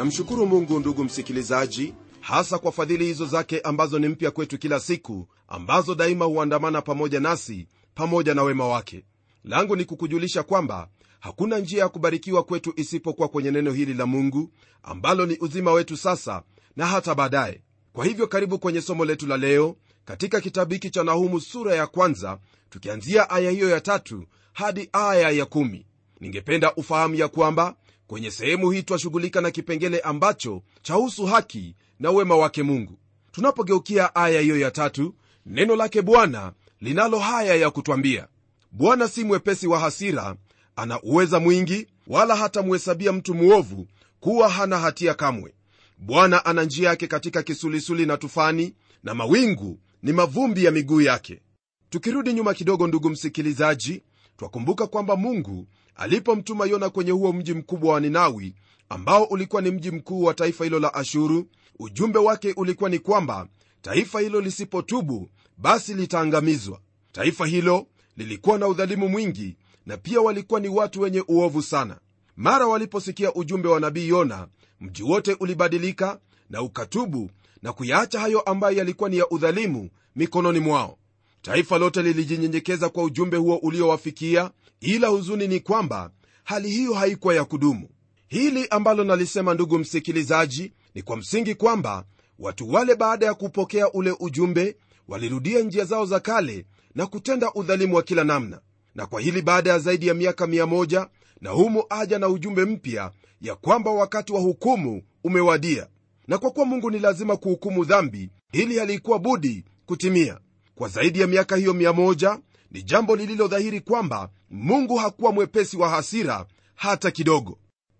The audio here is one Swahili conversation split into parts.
namshukuru mungu ndugu msikilizaji hasa kwa fadhili hizo zake ambazo ni mpya kwetu kila siku ambazo daima huandamana pamoja nasi pamoja na wema wake. Langu ni kukujulisha kwamba hakuna njia ya kubarikiwa kwetu isipokuwa kwenye neno hili la mungu ambalo ni uzima wetu sasa na hata baadaye. Kwa hivyo karibu kwenye somo letu la leo katika kitabu hiki cha nahumu sura ya kwanza tukianzia aya hiyo ya tatu hadi aya ya kumi. Ningependa ufahamu ya kwamba kwenye sehemu hii twashughulika na kipengele ambacho chahusu haki na wema wake mungu. Tunapogeukia aya hiyo ya tatu neno lake bwana linalo haya ya kutwambia. Bwana si mwepesi wa hasira ana uweza mwingi wala hatamhesabia mtu mwovu kuwa hana hatia kamwe. Bwana ana njia yake katika kisulisuli na tufani na mawingu ni mavumbi ya miguu yake. Tukirudi nyuma kidogo ndugu msikilizaji twakumbuka kwamba mungu alipomtuma yona kwenye huo mji mkubwa wa ninawi ambao ulikuwa ni mji mkuu wa taifa hilo la ashuru ujumbe wake ulikuwa ni kwamba taifa hilo lisipotubu basi litaangamizwa. Taifa hilo lilikuwa na udhalimu mwingi na pia walikuwa ni watu wenye uovu sana. Mara waliposikia ujumbe wa nabii yona mji wote ulibadilika na ukatubu na kuyaacha hayo ambayo yalikuwa ni ya udhalimu mikononi mwao taifa lote lilijinyenyekeza kwa ujumbe huo uliowafikia ila huzuni ni kwamba hali hiyo haikuwa ya kudumu. Hili ambalo nalisema ndugu msikilizaji ni kwa msingi kwamba watu wale baada ya kupokea ule ujumbe walirudia njia zao za kale na kutenda udhalimu wa kila namna. Na kwa hili baada ya zaidi ya miaka 1 na humu aja na ujumbe mpya ya kwamba wakati wa hukumu umewadia. Na kwa kuwa mungu ni lazima kuhukumu dhambi hili halikuwa budi kutimia kwa zaidi ya miaka hiyo 1 ni jambo lililodhahiri kwamba mungu hakuwa mwepesi wa hasira hata kidogo.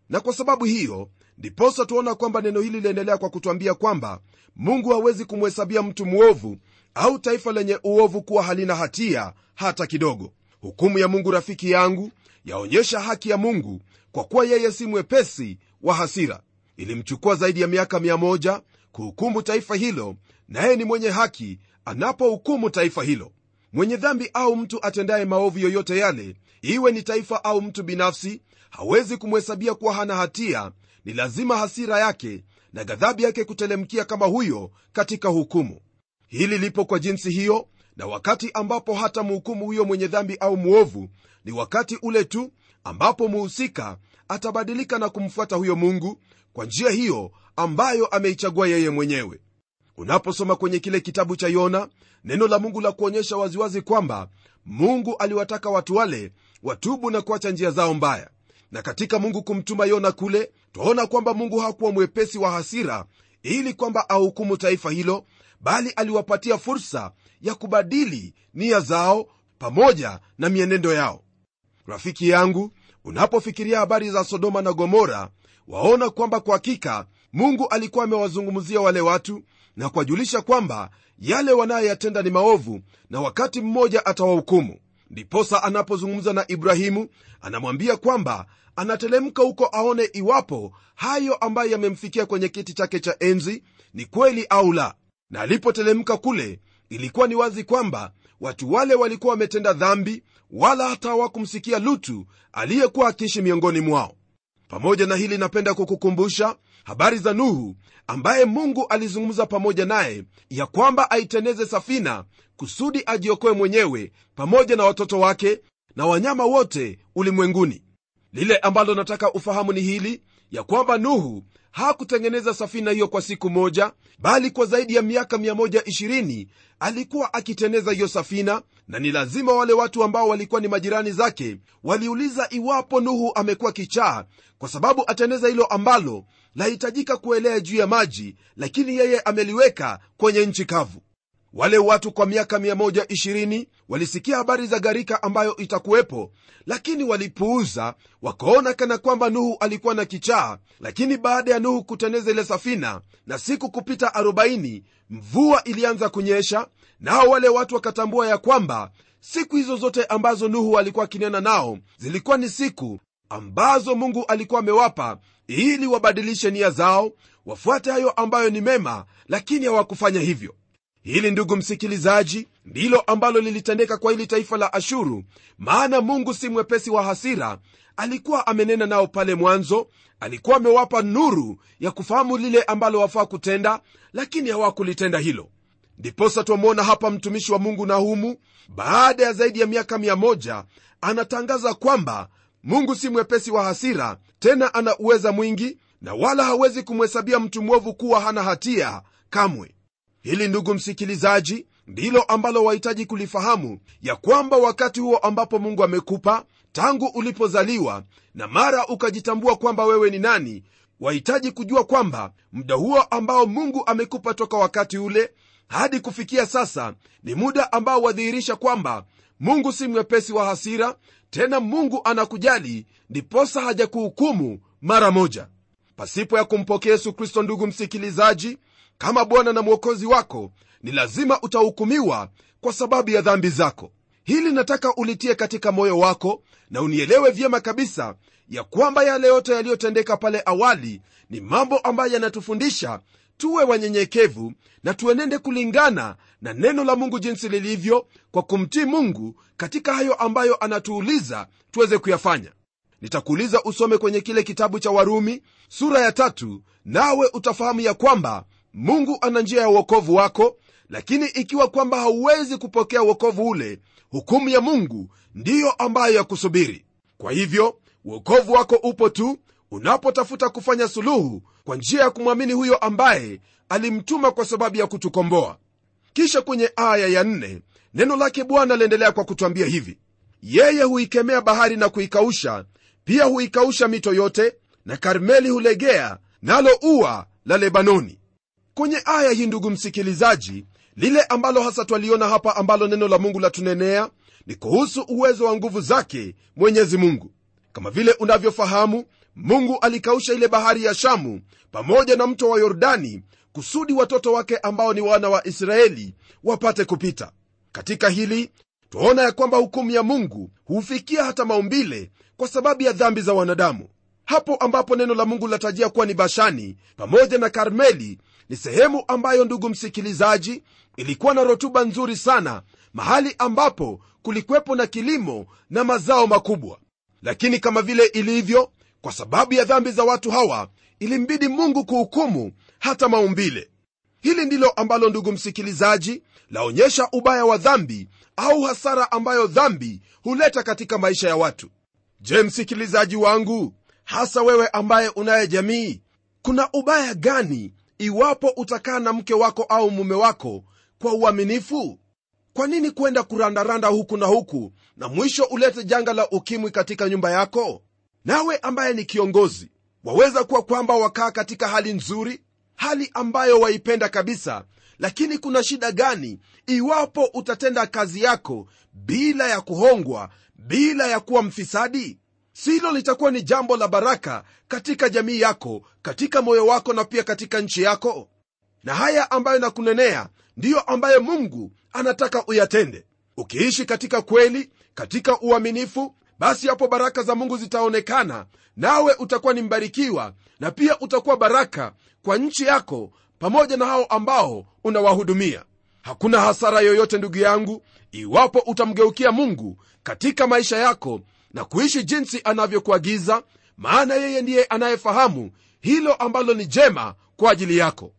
Na kwa sababu hiyo ndiposa tuona kwamba neno hili liendelea kwa kutwambia kwamba mungu hawezi kumhesabia mtu mwovu au taifa lenye uovu kuwa halina hatia hata kidogo. Hukumu ya mungu rafiki yangu yaonyesha haki ya mungu kwa kuwa yeye si mwepesi wa hasira. Ilimchukua zaidi ya miaka 1 kuhukumu taifa hilo naye ni mwenye haki anapohukumu taifa hilo. Mwenye dhambi au mtu atendaye maovu yoyote yale iwe ni taifa au mtu binafsi hawezi kumhesabia kuwa hana hatia ni lazima hasira yake na ghadhabu yake kutelemkia kama huyo katika hukumu. Hili lipo kwa jinsi hiyo na wakati ambapo hata mhukumu huyo mwenye dhambi au mwovu ni wakati ule tu ambapo muhusika atabadilika na kumfuata huyo mungu kwa njia hiyo ambayo ameichagua yeye mwenyewe unaposoma kwenye kile kitabu cha yona neno la mungu la kuonyesha waziwazi kwamba mungu aliwataka watu wale watubu na kuacha njia zao mbaya. Na katika mungu kumtuma yona kule twaona kwamba mungu hakuwa mwepesi wa hasira ili kwamba ahukumu taifa hilo bali aliwapatia fursa ya kubadili nia zao pamoja na mienendo yao. Rafiki yangu unapofikiria habari za sodoma na gomora waona kwamba kwa hakika mungu alikuwa amewazungumzia wale watu na kuwajulisha kwamba yale wanayoyatenda ni maovu na wakati mmoja atawahukumu. Ndiposa anapozungumza na ibrahimu anamwambia kwamba anatelemka huko aone iwapo hayo ambayo yamemfikia kwenye kiti chake cha enzi ni kweli au la. Na alipotelemka kule ilikuwa ni wazi kwamba watu wale walikuwa wametenda dhambi wala hata hawakumsikia lutu aliyekuwa akiishi miongoni mwao. Pamoja na hili napenda kukukumbusha habari za nuhu ambaye mungu alizungumza pamoja naye ya kwamba aiteneze safina kusudi ajiokoe mwenyewe pamoja na watoto wake na wanyama wote ulimwenguni. Lile ambalo nataka ufahamu ni hili ya kwamba nuhu hakutengeneza safina hiyo kwa siku moja bali kwa zaidi ya miaka 120 alikuwa akiteneza hiyo safina na ni lazima wale watu ambao walikuwa ni majirani zake waliuliza iwapo nuhu amekuwa kichaa kwa sababu ateneza hilo ambalo lahitajika kuelea juu ya maji lakini yeye ameliweka kwenye nchi kavu. Wale watu kwa miaka 120 walisikia habari za gharika ambayo itakuwepo lakini walipuuza wakaona kana kwamba nuhu alikuwa na kichaa. Lakini baada ya nuhu kuteneza ile safina na siku kupita 40 mvua ilianza kunyesha nao wale watu wakatambua ya kwamba siku hizo zote ambazo nuhu alikuwa akinena nao zilikuwa ni siku ambazo mungu alikuwa amewapa ili wabadilishe nia zao wafuate hayo ambayo ni mema lakini hawakufanya hivyo. Hili ndugu msikilizaji ndilo ambalo lilitendeka kwa hili taifa la ashuru maana mungu si mwepesi wa hasira. Alikuwa amenena nao pale mwanzo alikuwa amewapa nuru ya kufahamu lile ambalo wafaa kutenda lakini hawakulitenda hilo. Ndiposa twamwona hapa mtumishi wa mungu nahumu baada ya zaidi ya miaka 1 anatangaza kwamba mungu si mwepesi wa hasira tena ana uweza mwingi na wala hawezi kumhesabia mtu mwovu kuwa hana hatia kamwe. Hili ndugu msikilizaji ndilo ambalo wahitaji kulifahamu ya kwamba wakati huo ambapo mungu amekupa tangu ulipozaliwa na mara ukajitambua kwamba wewe ni nani wahitaji kujua kwamba muda huo ambao mungu amekupa toka wakati ule hadi kufikia sasa ni muda ambao wadhihirisha kwamba mungu si mwepesi wa hasira tena mungu anakujali ndiposa hajakuhukumu mara moja. Pasipo ya kumpokea yesu kristo ndugu msikilizaji kama bwana na mwokozi wako ni lazima utahukumiwa kwa sababu ya dhambi zako. Hili nataka ulitie katika moyo wako na unielewe vyema kabisa ya kwamba yale yote yaliyotendeka pale awali ni mambo ambayo yanatufundisha tuwe wanyenyekevu na tuenende kulingana na neno la mungu jinsi lilivyo kwa kumtii mungu katika hayo ambayo anatuuliza tuweze kuyafanya. Nitakuuliza usome kwenye kile kitabu cha warumi sura ya tatu nawe utafahamu ya kwamba mungu ana njia ya uokovu wako lakini ikiwa kwamba hauwezi kupokea uokovu ule hukumu ya mungu ndiyo ambayo ya kusubiri. Kwa hivyo uokovu wako upo tu unapotafuta kufanya suluhu kwa njia ya kumwamini huyo ambaye alimtuma kwa sababu ya kutukomboa. Kisha kwenye aya ya nne neno lake bwana aliendelea kwa kutwambia hivi. Yeye huikemea bahari na kuikausha pia huikausha mito yote na karmeli hulegea nalo ua la lebanoni. Kwenye aya hii ndugu msikilizaji lile ambalo hasa twaliona hapa ambalo neno la mungu latunenea ni kuhusu uwezo wa nguvu zake mwenyezi mungu. Kama vile unavyofahamu mungu alikausha ile bahari ya shamu pamoja na mto wa yordani kusudi watoto wake ambao ni wana wa israeli wapate kupita. Katika hili twaona ya kwamba hukumu ya mungu hufikia hata maumbile kwa sababu ya dhambi za wanadamu. Hapo ambapo neno la mungu latajia kuwa ni bashani pamoja na karmeli ni sehemu ambayo ndugu msikilizaji ilikuwa na rotuba nzuri sana mahali ambapo kulikwepo na kilimo na mazao makubwa. Lakini kama vile ilivyo kwa sababu ya dhambi za watu hawa ilimbidi mungu kuhukumu hata maumbile. Hili ndilo ambalo ndugu msikilizaji laonyesha ubaya wa dhambi au hasara ambayo dhambi huleta katika maisha ya watu. Je msikilizaji wangu hasa wewe ambaye unaye jamii kuna ubaya gani iwapo utakaa na mke wako au mume wako kwa uaminifu? Kwa nini kwenda kurandaranda huku na huku na mwisho ulete janga la ukimwi katika nyumba yako nawe ambaye ni kiongozi waweza kuwa kwamba wakaa katika hali nzuri hali ambayo waipenda kabisa lakini kuna shida gani iwapo utatenda kazi yako bila ya kuhongwa bila ya kuwa mfisadi? Silo litakuwa ni jambo la baraka katika jamii yako katika moyo wako na pia katika nchi yako? Na haya ambayo nakunenea ndiyo ambayo mungu anataka uyatende. Ukiishi katika kweli katika uaminifu basi hapo baraka za mungu zitaonekana nawe utakuwa ni mbarikiwa na pia utakuwa baraka kwa nchi yako pamoja na hao ambao unawahudumia. Hakuna hasara yoyote ndugu yangu iwapo utamgeukia mungu katika maisha yako na kuishi jinsi anavyokuagiza maana yeye ndiye anayefahamu hilo ambalo ni jema kwa ajili yako.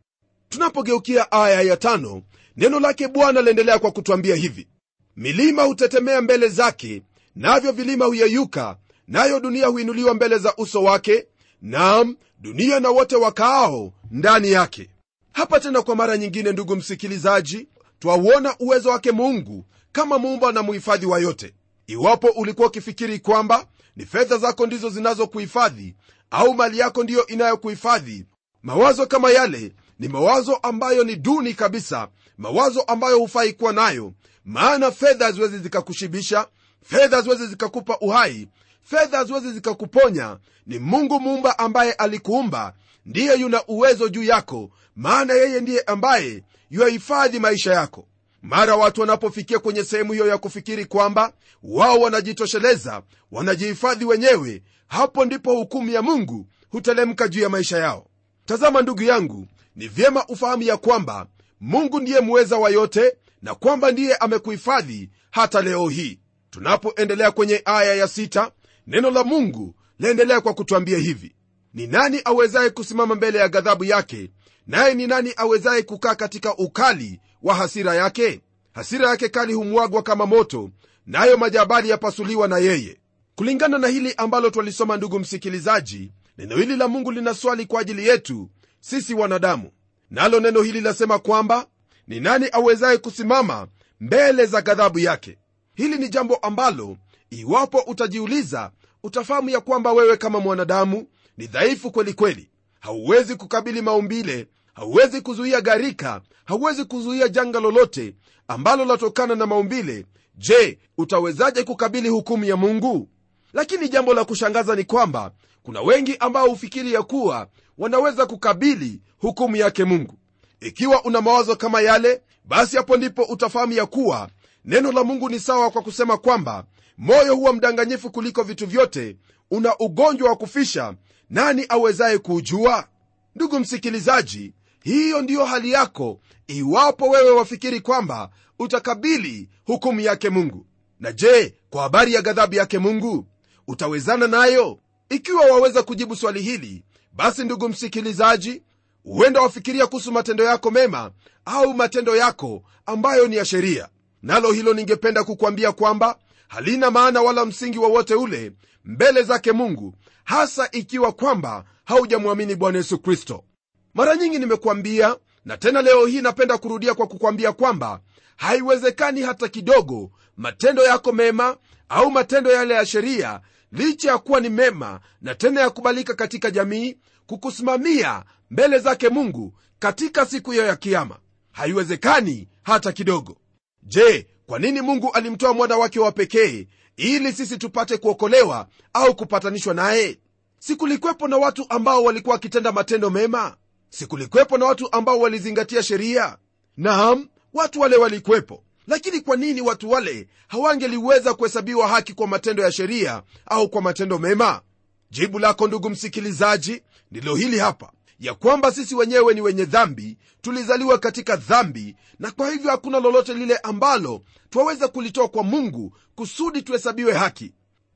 Tunapogeukia aya ya tano neno lake bwana laendelea kwa kutwambia hivi. Milima hutetemea mbele zake navyo vilima huyeyuka nayo dunia huinuliwa mbele za uso wake nam dunia na wote wakaao ndani yake. Hapa tena kwa mara nyingine ndugu msikilizaji twauona uwezo wake mungu kama muumba na muhifadhi wa yote. Iwapo ulikuwa ukifikiri kwamba ni fedha zako ndizo zinazokuhifadhi au mali yako ndiyo inayokuhifadhi mawazo kama yale ni mawazo ambayo ni duni kabisa mawazo ambayo hufai kuwa nayo maana fedha haziwezi zikakushibisha fedha haziwezi zikakupa uhai. Fedha haziwezi zikakuponya. Ni mungu muumba ambaye alikuumba. Ndiye yuna uwezo juu yako maana yeye ndiye ambaye yuahifadhi maisha yako. Mara watu wanapofikia kwenye sehemu hiyo ya kufikiri kwamba wao wanajitosheleza wanajihifadhi wenyewe hapo ndipo hukumu ya mungu hutelemka juu ya maisha yao. Tazama ndugu yangu ni vyema ufahamu ya kwamba mungu ndiye muweza wa yote na kwamba ndiye amekuhifadhi hata leo hii tunapoendelea kwenye aya ya sita, neno la mungu laendelea kwa kutwambia hivi. Ni nani awezaye kusimama mbele ya ghadhabu yake? Naye ni nani awezaye kukaa katika ukali wa hasira yake? Hasira yake kali humwagwa kama moto nayo majabali yapasuliwa na yeye. Kulingana na hili ambalo twalisoma ndugu msikilizaji neno hili la mungu lina swali kwa ajili yetu sisi wanadamu. Nalo neno hili lasema kwamba ni nani awezaye kusimama mbele za ghadhabu yake hili ni jambo ambalo iwapo utajiuliza utafahamu ya kwamba wewe kama mwanadamu ni dhaifu kweli kweli. Hauwezi kukabili maumbile hauwezi kuzuia gharika hauwezi kuzuia janga lolote ambalo latokana na maumbile. Je utawezaje kukabili hukumu ya mungu? Lakini jambo la kushangaza ni kwamba kuna wengi ambao hufikiri ya kuwa wanaweza kukabili hukumu yake mungu. Ikiwa una mawazo kama yale basi hapo ndipo utafahamu ya kuwa neno la mungu ni sawa kwa kusema kwamba moyo huwa mdanganyifu kuliko vitu vyote una ugonjwa wa kufisha. Nani awezaye kuujua ndugu msikilizaji hiyo ndiyo hali yako iwapo wewe wafikiri kwamba utakabili hukumu yake mungu. Na je kwa habari ya ghadhabu yake mungu utawezana nayo? Ikiwa waweza kujibu swali hili basi ndugu msikilizaji huenda wafikiria kuhusu matendo yako mema au matendo yako ambayo ni ya sheria nalo hilo ningependa kukwambia kwamba halina maana wala msingi wowote ule mbele zake mungu hasa ikiwa kwamba haujamwamini bwana yesu kristo. Mara nyingi nimekuambia na tena leo hii napenda kurudia kwa kukwambia kwamba haiwezekani hata kidogo matendo yako mema au matendo yale ya sheria licha ya kuwa ni mema na tena yakubalika katika jamii kukusimamia mbele zake mungu katika siku hiyo ya kiama haiwezekani hata kidogo je kwa nini mungu alimtoa mwana wake wa pekee ili sisi tupate kuokolewa au kupatanishwa naye? Sikulikwepo na watu ambao walikuwa wakitenda matendo mema. Sikulikwepo na watu ambao walizingatia sheria. Naam watu wale walikwepo lakini kwa nini watu wale hawangeliweza kuhesabiwa haki kwa matendo ya sheria au kwa matendo mema? Jibu lako ndugu msikilizaji ndilo hili hapa ya kwamba sisi wenyewe ni wenye dhambi tulizaliwa katika dhambi na kwa hivyo hakuna lolote lile ambalo twaweza kulitoa kwa mungu kusudi tuhesabiwe haki.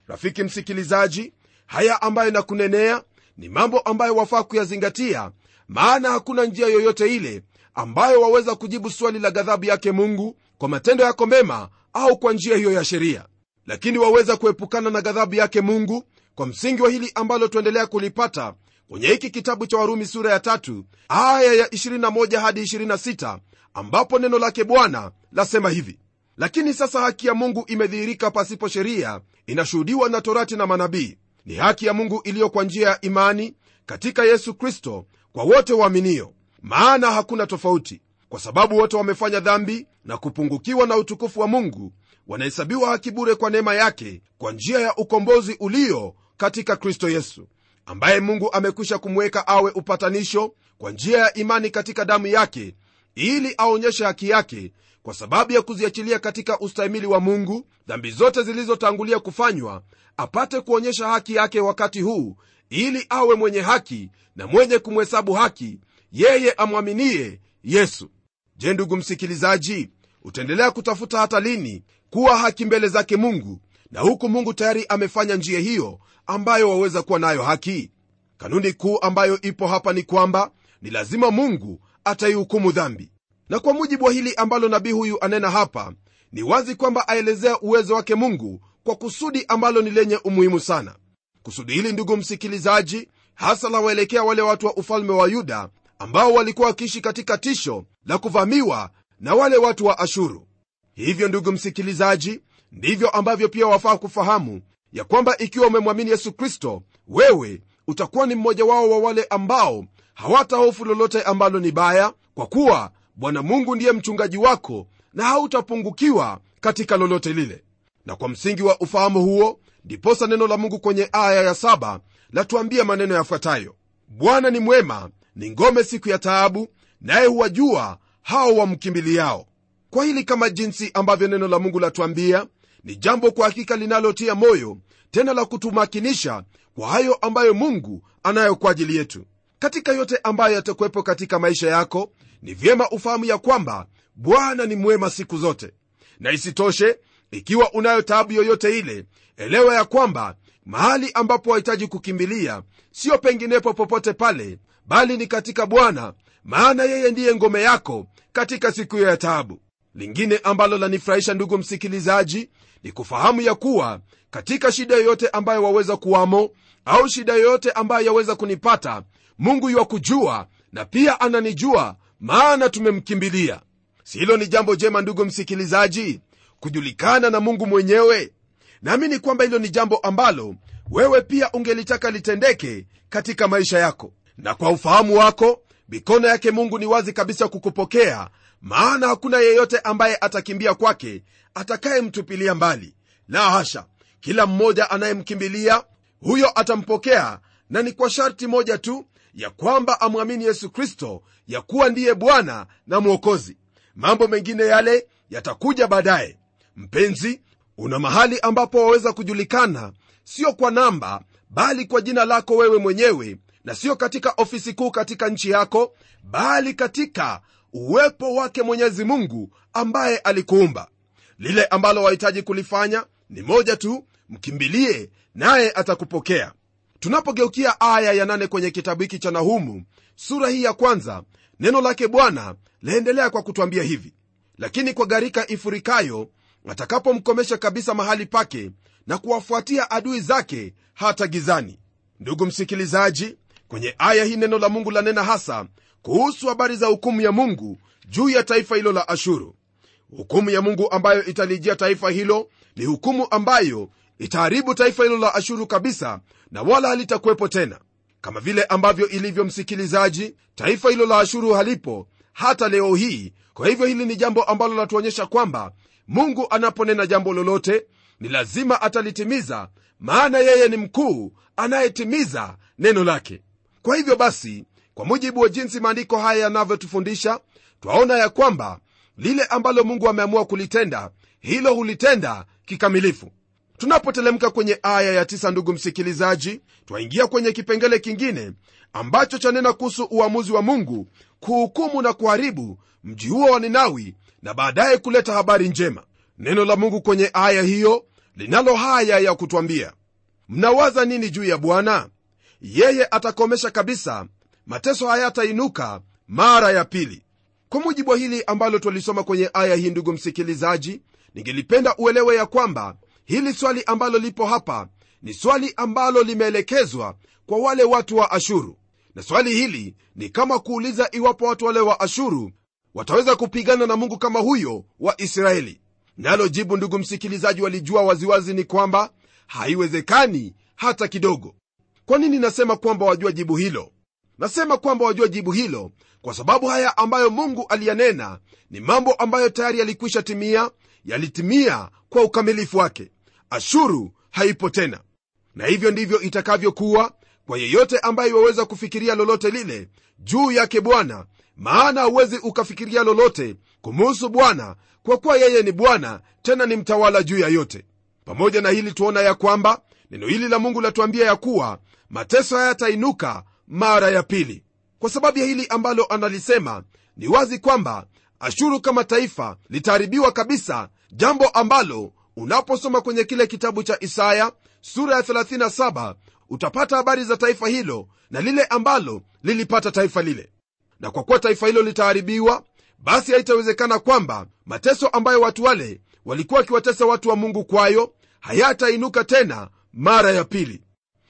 Rafiki msikilizaji haya ambayo nakunenea ni mambo ambayo wafaa kuyazingatia maana hakuna njia yoyote ile ambayo waweza kujibu swali la ghadhabu yake mungu kwa matendo yako mema au kwa njia hiyo ya sheria. Lakini waweza kuepukana na ghadhabu yake mungu kwa msingi wa hili ambalo tuendelea kulipata kwenye hiki kitabu cha warumi sura ya tatu aya ya 21 hadi 26 ambapo neno lake bwana lasema hivi. Lakini sasa haki ya mungu imedhihirika pasipo sheria inashuhudiwa na torati na manabii. Ni haki ya mungu iliyo kwa njia ya imani katika yesu kristo kwa wote waaminio. Maana hakuna tofauti kwa sababu wote wamefanya dhambi na kupungukiwa na utukufu wa mungu wanahesabiwa haki bure kwa neema yake kwa njia ya ukombozi ulio katika kristo yesu ambaye mungu amekwisha kumweka awe upatanisho kwa njia ya imani katika damu yake ili aonyeshe haki yake kwa sababu ya kuziachilia katika ustahimili wa mungu dhambi zote zilizotangulia kufanywa apate kuonyesha haki yake wakati huu ili awe mwenye haki na mwenye kumhesabu haki yeye amwaminie yesu. Je ndugu msikilizaji utaendelea kutafuta hata lini kuwa haki mbele zake mungu na huku mungu tayari amefanya njia hiyo ambayo waweza kuwa nayo haki? Kanuni kuu ambayo ipo hapa ni kwamba ni lazima mungu ataihukumu dhambi. Na kwa mujibu wa hili ambalo nabii huyu anena hapa ni wazi kwamba aelezea uwezo wake mungu kwa kusudi ambalo ni lenye umuhimu sana. Kusudi hili ndugu msikilizaji hasa lawaelekea wale watu wa ufalme wa yuda ambao walikuwa wakiishi katika tisho la kuvamiwa na wale watu wa ashuru. Hivyo ndugu msikilizaji ndivyo ambavyo pia wafaa kufahamu ya kwamba ikiwa umemwamini yesu kristo wewe utakuwa ni mmoja wao wa wale ambao hawatahofu lolote ambalo ni baya kwa kuwa bwana mungu ndiye mchungaji wako na hautapungukiwa katika lolote lile. Na kwa msingi wa ufahamu huo ndiposa neno la mungu kwenye aya ya saba latuambia maneno yafuatayo. Bwana ni mwema ni ngome siku ya taabu naye huwajua hao wamkimbiliao. Kwa hili kama jinsi ambavyo neno la mungu latuambia ni jambo kwa hakika linalotia moyo tena la kutumakinisha kwa hayo ambayo mungu anayo kwa ajili yetu. Katika yote ambayo yatakuwepo katika maisha yako ni vyema ufahamu ya kwamba bwana ni mwema siku zote. Na isitoshe ikiwa unayo taabu yoyote ile elewa ya kwamba mahali ambapo wahitaji kukimbilia siyo penginepo popote pale bali ni katika bwana maana yeye ndiye ngome yako katika siku hiyo ya taabu. Lingine ambalo lanifurahisha ndugu msikilizaji ni kufahamu ya kuwa katika shida yoyote ambayo waweza kuwamo au shida yoyote ambayo yaweza kunipata mungu yuwakujua na pia ananijua maana tumemkimbilia. Si hilo ni jambo jema ndugu msikilizaji? Kujulikana na mungu mwenyewe? Naamini kwamba hilo ni jambo ambalo wewe pia ungelitaka litendeke katika maisha yako. Na kwa ufahamu wako mikono yake mungu ni wazi kabisa kukupokea maana hakuna yeyote ambaye atakimbia kwake atakayemtupilia mbali. La hasha! Kila mmoja anayemkimbilia huyo atampokea. Na ni kwa sharti moja tu ya kwamba amwamini yesu kristo ya kuwa ndiye bwana na mwokozi. Mambo mengine yale yatakuja baadaye. Mpenzi una mahali ambapo waweza kujulikana sio kwa namba bali kwa jina lako wewe mwenyewe na sio katika ofisi kuu katika nchi yako bali katika uwepo wake mwenyezi mungu ambaye alikuumba. Lile ambalo wahitaji kulifanya ni moja tu mkimbilie naye atakupokea. Tunapogeukia aya ya nane kwenye kitabu hiki cha nahumu sura hii ya kwanza neno lake bwana laendelea kwa kutwambia hivi. Lakini kwa gharika ifurikayo atakapomkomesha kabisa mahali pake na kuwafuatia adui zake hata gizani. Ndugu msikilizaji kwenye aya hii neno la mungu lanena hasa kuhusu habari za hukumu ya mungu juu ya taifa hilo la ashuru. Hukumu ya mungu ambayo italijia taifa hilo ni hukumu ambayo itaharibu taifa hilo la ashuru kabisa na wala halitakuwepo tena. Kama vile ambavyo ilivyo msikilizaji taifa hilo la ashuru halipo hata leo hii. Kwa hivyo hili ni jambo ambalo linatuonyesha kwamba mungu anaponena jambo lolote ni lazima atalitimiza maana yeye ni mkuu anayetimiza neno lake. Kwa hivyo basi kwa mujibu wa jinsi maandiko haya yanavyotufundisha twaona ya kwamba lile ambalo mungu ameamua kulitenda hilo hulitenda kikamilifu. Tunapotelemka kwenye aya ya tisa ndugu msikilizaji twaingia kwenye kipengele kingine ambacho chanena kuhusu uamuzi wa mungu kuhukumu na kuharibu mji huo wa ninawi na baadaye kuleta habari njema. Neno la mungu kwenye aya hiyo linalo haya ya kutwambia mnawaza nini juu ya bwana? Yeye atakomesha kabisa mateso hayatainuka mara ya pili. Kwa mujibu wa hili ambalo twalisoma kwenye aya hii ndugu msikilizaji ningelipenda uelewe ya kwamba hili swali ambalo lipo hapa ni swali ambalo limeelekezwa kwa wale watu wa ashuru. Na swali hili ni kama kuuliza iwapo watu wale wa ashuru wataweza kupigana na mungu kama huyo wa israeli. Nalo jibu ndugu msikilizaji walijua waziwazi ni kwamba haiwezekani hata kidogo. Kwa nini nasema kwamba wajua jibu hilo nasema kwamba wajua jibu hilo kwa sababu haya ambayo mungu aliyanena ni mambo ambayo tayari yalikwisha timia yalitimia kwa ukamilifu wake. Ashuru haipo tena. Na hivyo ndivyo itakavyokuwa kwa yeyote ambaye iwaweza kufikiria lolote lile juu yake bwana maana huwezi ukafikiria lolote kumuhusu bwana kwa kuwa yeye ni bwana tena ni mtawala juu ya yote. Pamoja na hili tuona ya kwamba neno hili la mungu latuambia ya kuwa mateso hayatainuka mara ya pili. Kwa sababu ya hili ambalo analisema ni wazi kwamba ashuru kama taifa litaharibiwa kabisa jambo ambalo unaposoma kwenye kile kitabu cha isaya sura ya 37 utapata habari za taifa hilo na lile ambalo lilipata taifa lile. Na kwa kuwa taifa hilo litaharibiwa basi haitawezekana kwamba mateso ambayo watu wale walikuwa wakiwatesa watu wa mungu kwayo hayatainuka tena mara ya pili.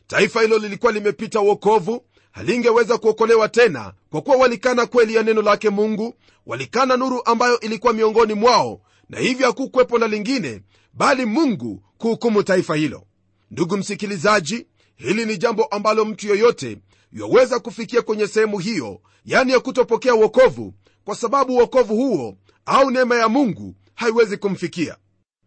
Taifa hilo lilikuwa limepita uokovu halingeweza kuokolewa tena kwa kuwa walikana kweli ya neno lake mungu walikana nuru ambayo ilikuwa miongoni mwao na hivyo hakukwepo na lingine bali mungu kuhukumu taifa hilo. Ndugu msikilizaji hili ni jambo ambalo mtu yoyote yaweza kufikia kwenye sehemu hiyo yani ya kutopokea uokovu kwa sababu uokovu huo au neema ya mungu haiwezi kumfikia.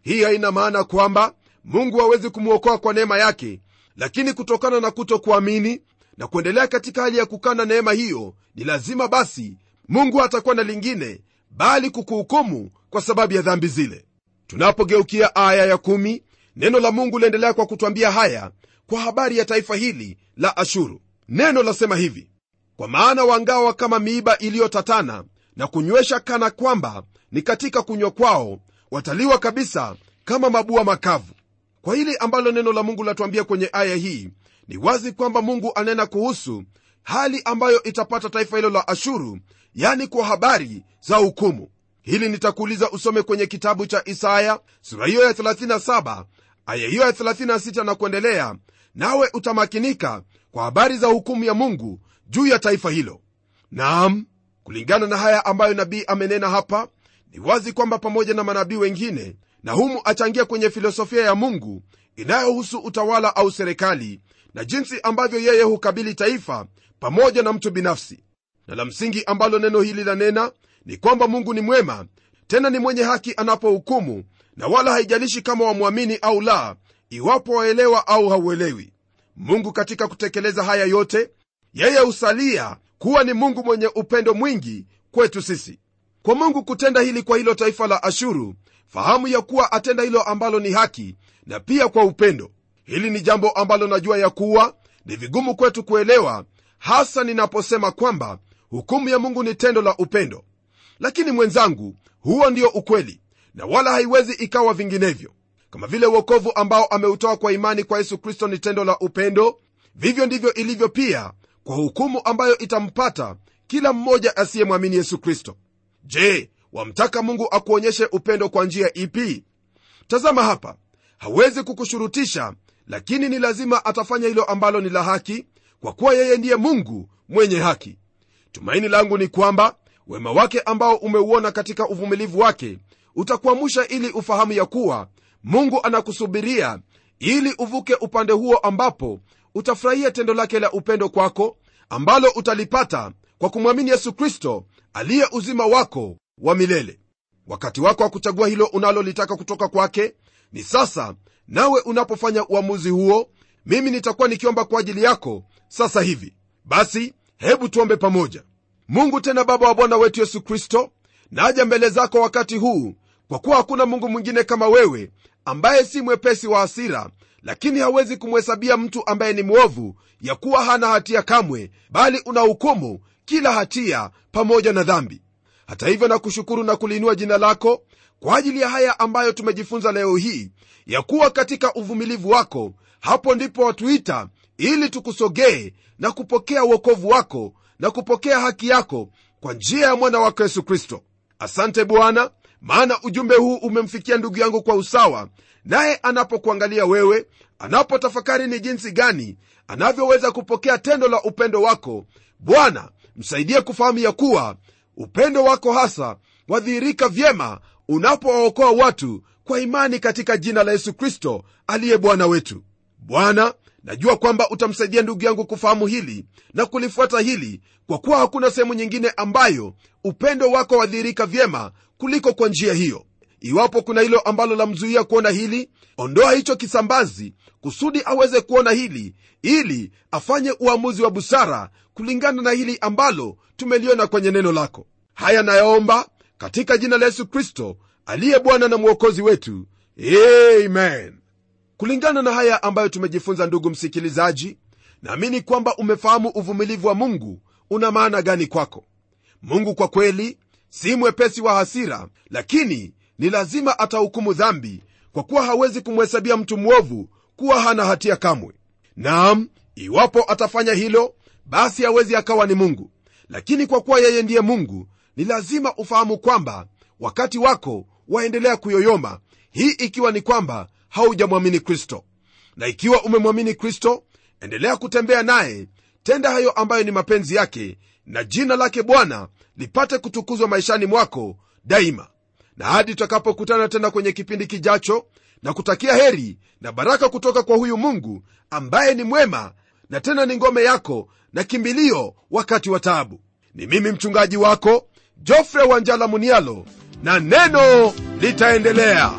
Hii haina maana kwamba mungu hawezi kumwokoa kwa neema yake lakini kutokana na kutokuamini na kuendelea katika hali ya kukana neema hiyo ni lazima basi mungu hatakuwa na lingine bali kukuhukumu kwa sababu ya dhambi zile. Tunapogeukia aya ya kumi, neno la mungu liendelea kwa kutwambia haya kwa habari ya taifa hili la ashuru. Neno lasema hivi kwa maana wangawa kama miiba iliyotatana na kunywesha kana kwamba ni katika kunywa kwao wataliwa kabisa kama mabua makavu. Kwa hili ambalo neno la mungu latuambia kwenye aya hii ni wazi kwamba mungu anena kuhusu hali ambayo itapata taifa hilo la ashuru yani kwa habari za hukumu. Hili nitakuuliza usome kwenye kitabu cha isaya sura hiyo ya 37 aya hiyo ya 36 na kuendelea nawe utamakinika kwa habari za hukumu ya mungu juu ya taifa hilo. Naam kulingana na haya ambayo nabii amenena hapa ni wazi kwamba pamoja na manabii wengine nahumu achangia kwenye filosofia ya mungu inayohusu utawala au serikali na jinsi ambavyo yeye hukabili taifa pamoja na mtu binafsi. Na la msingi ambalo neno hili lanena ni kwamba mungu ni mwema tena ni mwenye haki anapohukumu na wala haijalishi kama wamwamini au la iwapo waelewa au hauelewi. Mungu katika kutekeleza haya yote yeye husalia kuwa ni mungu mwenye upendo mwingi kwetu sisi. Kwa mungu kutenda hili kwa hilo taifa la ashuru fahamu ya kuwa atenda hilo ambalo ni haki na pia kwa upendo hili ni jambo ambalo najua ya kuwa ni vigumu kwetu kuelewa hasa ninaposema kwamba hukumu ya mungu ni tendo la upendo. Lakini mwenzangu huo ndio ukweli na wala haiwezi ikawa vinginevyo. Kama vile uokovu ambao ameutoa kwa imani kwa yesu kristo ni tendo la upendo vivyo ndivyo ilivyo pia kwa hukumu ambayo itampata kila mmoja asiyemwamini yesu kristo. Je wamtaka mungu akuonyeshe upendo kwa njia ipi? Tazama hapa hawezi kukushurutisha lakini ni lazima atafanya hilo ambalo ni la haki kwa kuwa yeye ndiye mungu mwenye haki. Tumaini langu ni kwamba wema wake ambao umeuona katika uvumilivu wake utakuamusha ili ufahamu ya kuwa mungu anakusubiria ili uvuke upande huo ambapo utafurahia tendo lake la upendo kwako ambalo utalipata kwa kumwamini yesu kristo aliye uzima wako wa milele. Wakati wako wa kuchagua hilo unalolitaka kutoka kwake ni sasa nawe unapofanya uamuzi huo mimi nitakuwa nikiomba kwa ajili yako sasa hivi. Basi hebu tuombe pamoja. Mungu tena baba wa bwana wetu yesu kristo naja mbele zako wakati huu kwa kuwa hakuna mungu mwingine kama wewe ambaye si mwepesi wa hasira lakini hawezi kumhesabia mtu ambaye ni mwovu ya kuwa hana hatia kamwe bali unahukumu kila hatia pamoja na dhambi. Hata hivyo nakushukuru na kuliinua jina lako kwa ajili ya haya ambayo tumejifunza leo hii ya kuwa katika uvumilivu wako hapo ndipo watuita ili tukusogee na kupokea uokovu wako na kupokea haki yako kwa njia ya mwana wako yesu kristo. Asante bwana maana ujumbe huu umemfikia ndugu yangu kwa usawa naye anapokuangalia wewe anapotafakari ni jinsi gani anavyoweza kupokea tendo la upendo wako bwana msaidie kufahamu ya kuwa upendo wako hasa wadhihirika vyema unapowaokoa watu kwa imani katika jina la yesu kristo aliye bwana wetu. Bwana najua kwamba utamsaidia ndugu yangu kufahamu hili na kulifuata hili kwa kuwa hakuna sehemu nyingine ambayo upendo wako wadhihirika vyema kuliko kwa njia hiyo. Iwapo kuna hilo ambalo lamzuia kuona hili ondoa hicho kisambazi kusudi aweze kuona hili ili afanye uamuzi wa busara kulingana na hili ambalo tumeliona kwenye neno lako. Haya nayaomba katika jina la yesu kristo aliye bwana na mwokozi wetu. Amen. Kulingana na haya ambayo tumejifunza ndugu msikilizaji naamini kwamba umefahamu uvumilivu wa mungu una maana gani kwako. Mungu kwa kweli si mwepesi wa hasira lakini ni lazima atahukumu dhambi kwa kuwa hawezi kumhesabia mtu mwovu kuwa hana hatia kamwe. Naam iwapo atafanya hilo basi hawezi akawa ni mungu. Lakini kwa kuwa yeye ndiye mungu ni lazima ufahamu kwamba wakati wako waendelea kuyoyoma hii ikiwa ni kwamba haujamwamini kristo. Na ikiwa umemwamini kristo endelea kutembea naye tenda hayo ambayo ni mapenzi yake na jina lake bwana lipate kutukuzwa maishani mwako daima. Na hadi tutakapokutana tena kwenye kipindi kijacho na kutakia heri na baraka kutoka kwa huyu mungu ambaye ni mwema na tena ni ngome yako na kimbilio wakati wa taabu. Ni mimi mchungaji wako jofre wanjala munialo na neno litaendelea.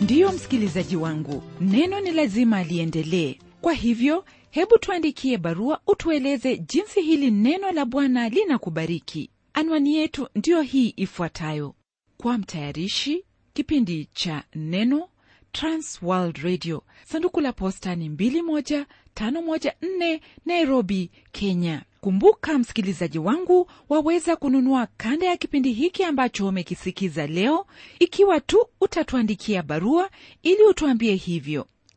Ndiyo msikilizaji wangu neno ni lazima aliendelee kwa hivyo hebu tuandikie barua utueleze jinsi hili neno la bwana linakubariki. Anwani yetu ndiyo hii ifuatayo. Kwa mtayarishi kipindi cha neno transworld radio. Sanduku la posta ni 21514 nairobi kenya. Kumbuka msikilizaji wangu waweza kununua kanda ya kipindi hiki ambacho umekisikiza leo. Ikiwa tu utatuandikia barua ili utuambie hivyo